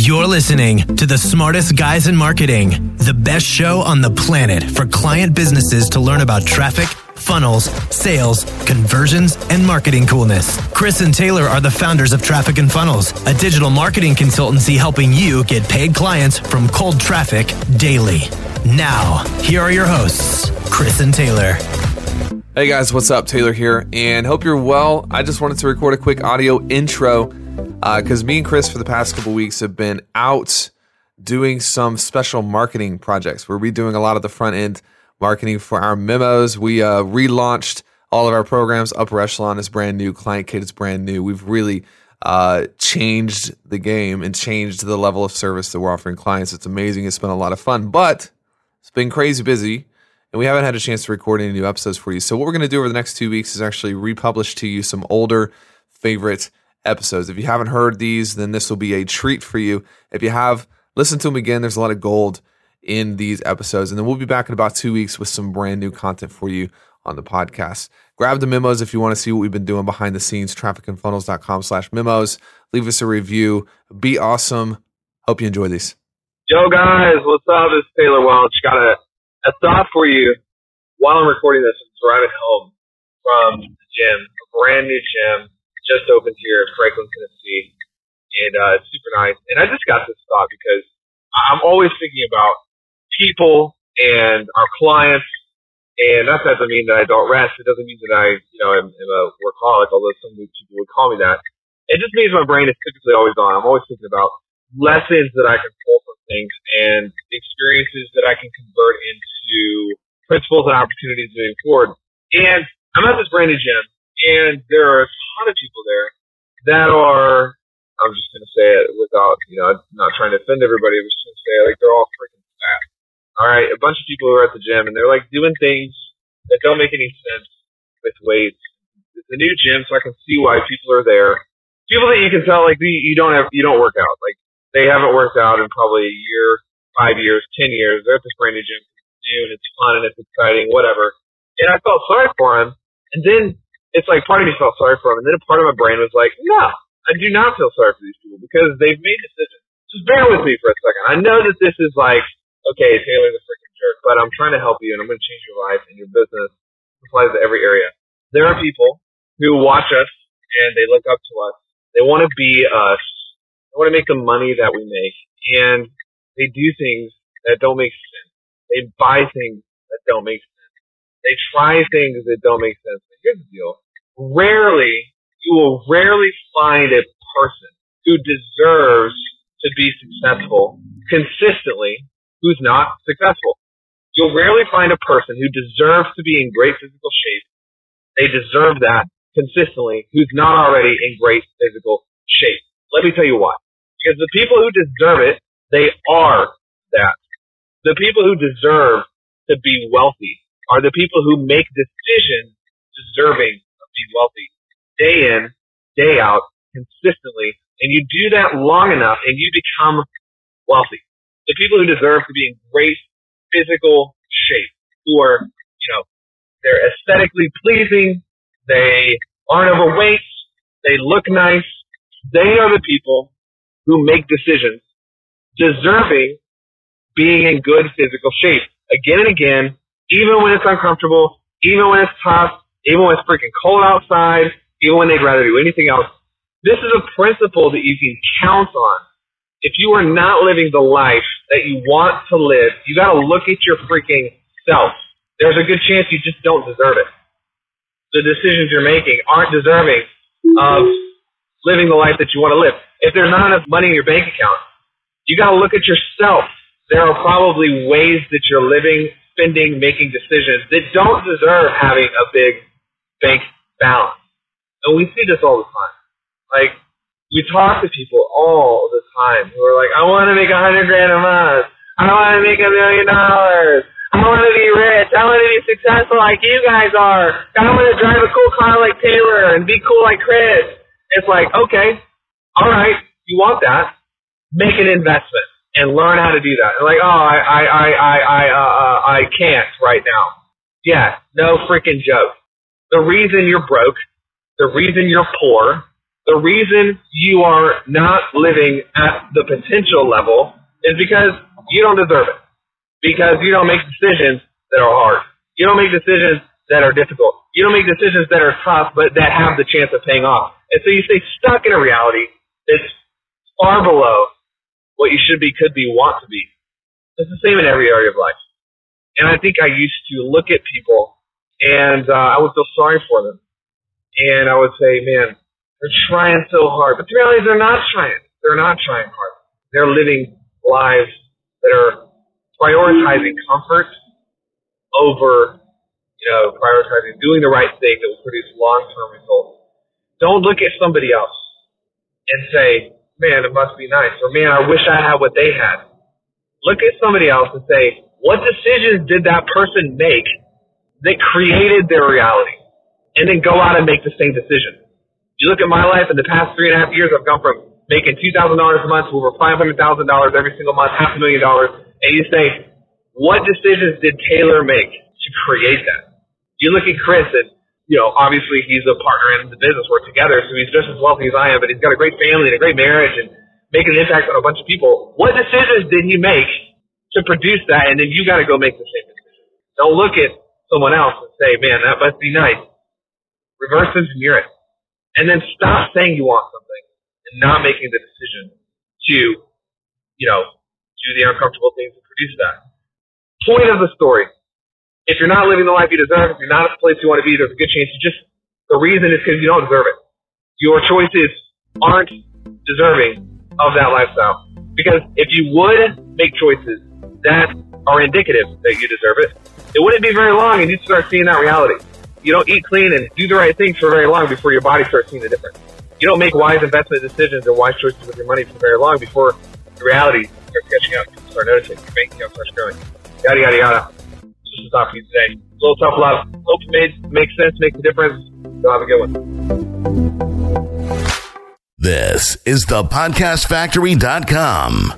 You're listening to the smartest guys in marketing, the best show on the planet for client businesses to learn about traffic, funnels, sales, conversions, and marketing coolness. Chris and Taylor are the founders of Traffic and Funnels, a digital marketing consultancy helping you get paid clients from cold traffic daily. Now, here are your hosts, Chris and Taylor. Hey guys, what's up? Taylor here, and hope you're well. I just wanted to record a quick audio intro because uh, me and Chris for the past couple weeks have been out doing some special marketing projects. We're redoing a lot of the front end marketing for our memos. We uh, relaunched all of our programs. Upper Echelon is brand new. Client Kit is brand new. We've really uh, changed the game and changed the level of service that we're offering clients. It's amazing. It's been a lot of fun, but it's been crazy busy and we haven't had a chance to record any new episodes for you. So what we're going to do over the next two weeks is actually republish to you some older favorite episodes. If you haven't heard these, then this will be a treat for you. If you have, listen to them again. There's a lot of gold in these episodes. And then we'll be back in about two weeks with some brand new content for you on the podcast. Grab the memos if you want to see what we've been doing behind the scenes, trafficandfunnels.com slash memos. Leave us a review. Be awesome. Hope you enjoy these. Yo, guys, what's up? It's Taylor Welch. Got a, a thought for you while I'm recording this. I'm driving home from the gym, a brand new gym just opened here in Franklin, Tennessee, and uh, it's super nice. And I just got this thought because I'm always thinking about people and our clients. And that doesn't mean that I don't rest. It doesn't mean that I, you know, am, am a workaholic, although some people would call me that. It just means my brain is typically always on. I'm always thinking about lessons that I can pull from things and experiences that I can convert into principles and opportunities moving forward. And I'm at this brand new gym and there are a ton of people there that are, I'm just to say it without, you know, not trying to offend everybody, I'm just to say, it, like, they're all freaking fat. All right, a bunch of people are at the gym, and they're, like, doing things that don't make any sense with weights. It's a new gym, so I can see why people are there. People that you can tell, like, you don't have, you don't work out. Like, they haven't worked out in probably a year, five years, ten years. They're at this brand new gym. New, and it's fun, and it's exciting, whatever. And I felt sorry for him. And then it's like part of me felt sorry for them, and then a part of my brain was like, no, I do not feel sorry for these people because they've made decisions. Just bear with me for a second. I know that this is like, okay, Taylor's a freaking jerk, but I'm trying to help you, and I'm going to change your life and your business. Applies to every area. There are people who watch us and they look up to us. They want to be us. They want to make the money that we make, and they do things that don't make sense. They buy things that don't make sense. They try things that don't make sense. But here's the deal. Rarely, you will rarely find a person who deserves to be successful consistently who's not successful. You'll rarely find a person who deserves to be in great physical shape. They deserve that consistently who's not already in great physical shape. Let me tell you why. Because the people who deserve it, they are that. The people who deserve to be wealthy are the people who make decisions deserving of being wealthy day in, day out, consistently. And you do that long enough and you become wealthy. The people who deserve to be in great physical shape, who are, you know, they're aesthetically pleasing, they aren't overweight, they look nice, they are the people who make decisions deserving being in good physical shape again and again even when it's uncomfortable, even when it's tough, even when it's freaking cold outside, even when they'd rather do anything else. This is a principle that you can count on. If you are not living the life that you want to live, you got to look at your freaking self. There's a good chance you just don't deserve it. The decisions you're making aren't deserving of living the life that you want to live. If there's not enough money in your bank account, you got to look at yourself. There are probably ways that you're living spending, making decisions that don't deserve having a big bank balance. And we see this all the time. Like, we talk to people all the time who are like, I want to make a hundred grand a month. I want to make a million dollars. I want to be rich. I want to be successful like you guys are. I want to drive a cool car like Taylor and be cool like Chris. It's like, okay, all right, you want that. Make an investment and learn how to do that. like, oh, I, I, I, I, I, uh, uh, I can't right now. Yeah, no freaking joke. The reason you're broke, the reason you're poor, The reason you are not living at the potential level is because you don't deserve it. Because you don't make decisions that are hard. You don't make decisions that are difficult. You don't make decisions that are tough, but that have the chance of paying off. And so you stay stuck in a reality that's far below what you should be, could be, want to be. It's the same in every area of life. And I think I used to look at people and uh, I would feel sorry for them. And I would say, man, they're trying so hard. But the reality is they're not trying. They're not trying hard. They're living lives that are prioritizing comfort over, you know, prioritizing doing the right thing that will produce long-term results. Don't look at somebody else and say, man, it must be nice. Or man, I wish I had what they had. Look at somebody else and say, what decisions did that person make that created their reality? And then go out and make the same decision. You look at my life in the past three and a half years, I've gone from making $2,000 a month to over $500,000 every single month, half a million dollars. And you say, what decisions did Taylor make to create that? You look at Chris and, you know, obviously he's a partner in the business. We're together, so he's just as wealthy as I am, but he's got a great family and a great marriage and making an impact on a bunch of people. What decisions did he make to produce that, and then you got to go make the same decision. Don't look at someone else and say, "Man, that must be nice." Reverse engineer it, and then stop saying you want something and not making the decision to, you know, do the uncomfortable things to produce that. Point of the story: If you're not living the life you deserve, if you're not at the place you want to be, there's a good chance you just the reason is because you don't deserve it. Your choices aren't deserving of that lifestyle. Because if you would make choices that are indicative that you deserve it, it wouldn't be very long and you'd start seeing that reality. You don't eat clean and do the right things for very long before your body starts seeing the difference. You don't make wise investment decisions or wise choices with your money for very long before the reality starts catching up, you start noticing, your bank account starts growing. Yada, yada, yada. This is for you today. A little tough love. Hope it made, makes sense, makes a difference. You'll have a good one. This is the podcastfactory.com.